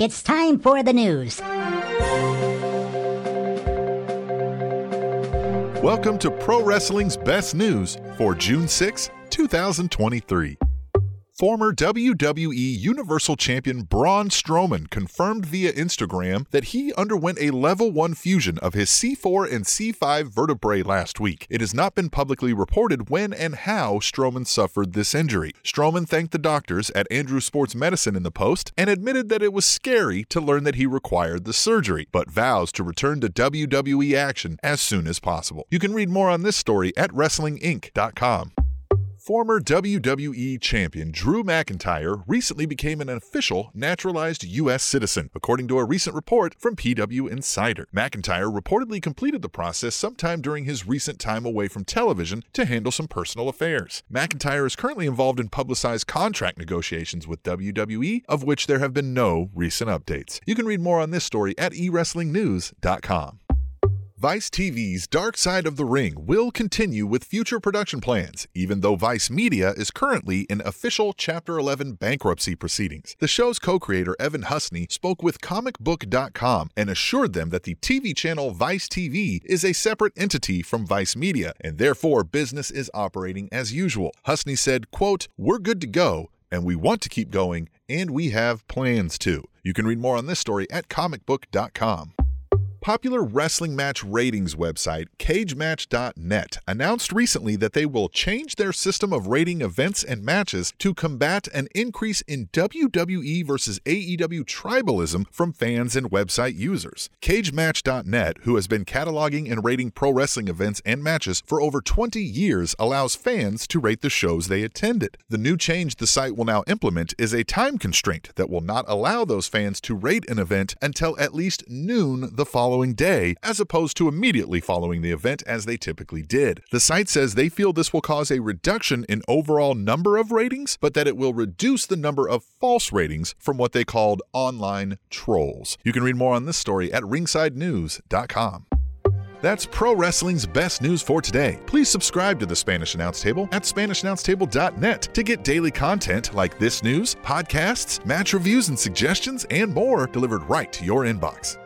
It's time for the news. Welcome to Pro Wrestling's Best News for June 6, 2023. Former WWE Universal Champion Braun Strowman confirmed via Instagram that he underwent a level 1 fusion of his C4 and C5 vertebrae last week. It has not been publicly reported when and how Strowman suffered this injury. Strowman thanked the doctors at Andrews Sports Medicine in the post and admitted that it was scary to learn that he required the surgery, but vows to return to WWE action as soon as possible. You can read more on this story at WrestlingInc.com. Former WWE champion Drew McIntyre recently became an official naturalized U.S. citizen, according to a recent report from PW Insider. McIntyre reportedly completed the process sometime during his recent time away from television to handle some personal affairs. McIntyre is currently involved in publicized contract negotiations with WWE, of which there have been no recent updates. You can read more on this story at eWrestlingNews.com. Vice TV's Dark Side of the Ring will continue with future production plans, even though Vice Media is currently in official Chapter 11 bankruptcy proceedings. The show's co creator Evan Husney spoke with comicbook.com and assured them that the TV channel Vice TV is a separate entity from Vice Media, and therefore business is operating as usual. Husney said, quote, We're good to go, and we want to keep going, and we have plans to. You can read more on this story at comicbook.com. Popular wrestling match ratings website CageMatch.net announced recently that they will change their system of rating events and matches to combat an increase in WWE versus AEW tribalism from fans and website users. CageMatch.net, who has been cataloging and rating pro wrestling events and matches for over 20 years, allows fans to rate the shows they attended. The new change the site will now implement is a time constraint that will not allow those fans to rate an event until at least noon the following following day, as opposed to immediately following the event as they typically did. The site says they feel this will cause a reduction in overall number of ratings, but that it will reduce the number of false ratings from what they called online trolls. You can read more on this story at ringsidenews.com. That's pro wrestling's best news for today. Please subscribe to the Spanish Announce Table at SpanishAnnounceTable.net to get daily content like this news, podcasts, match reviews and suggestions, and more delivered right to your inbox.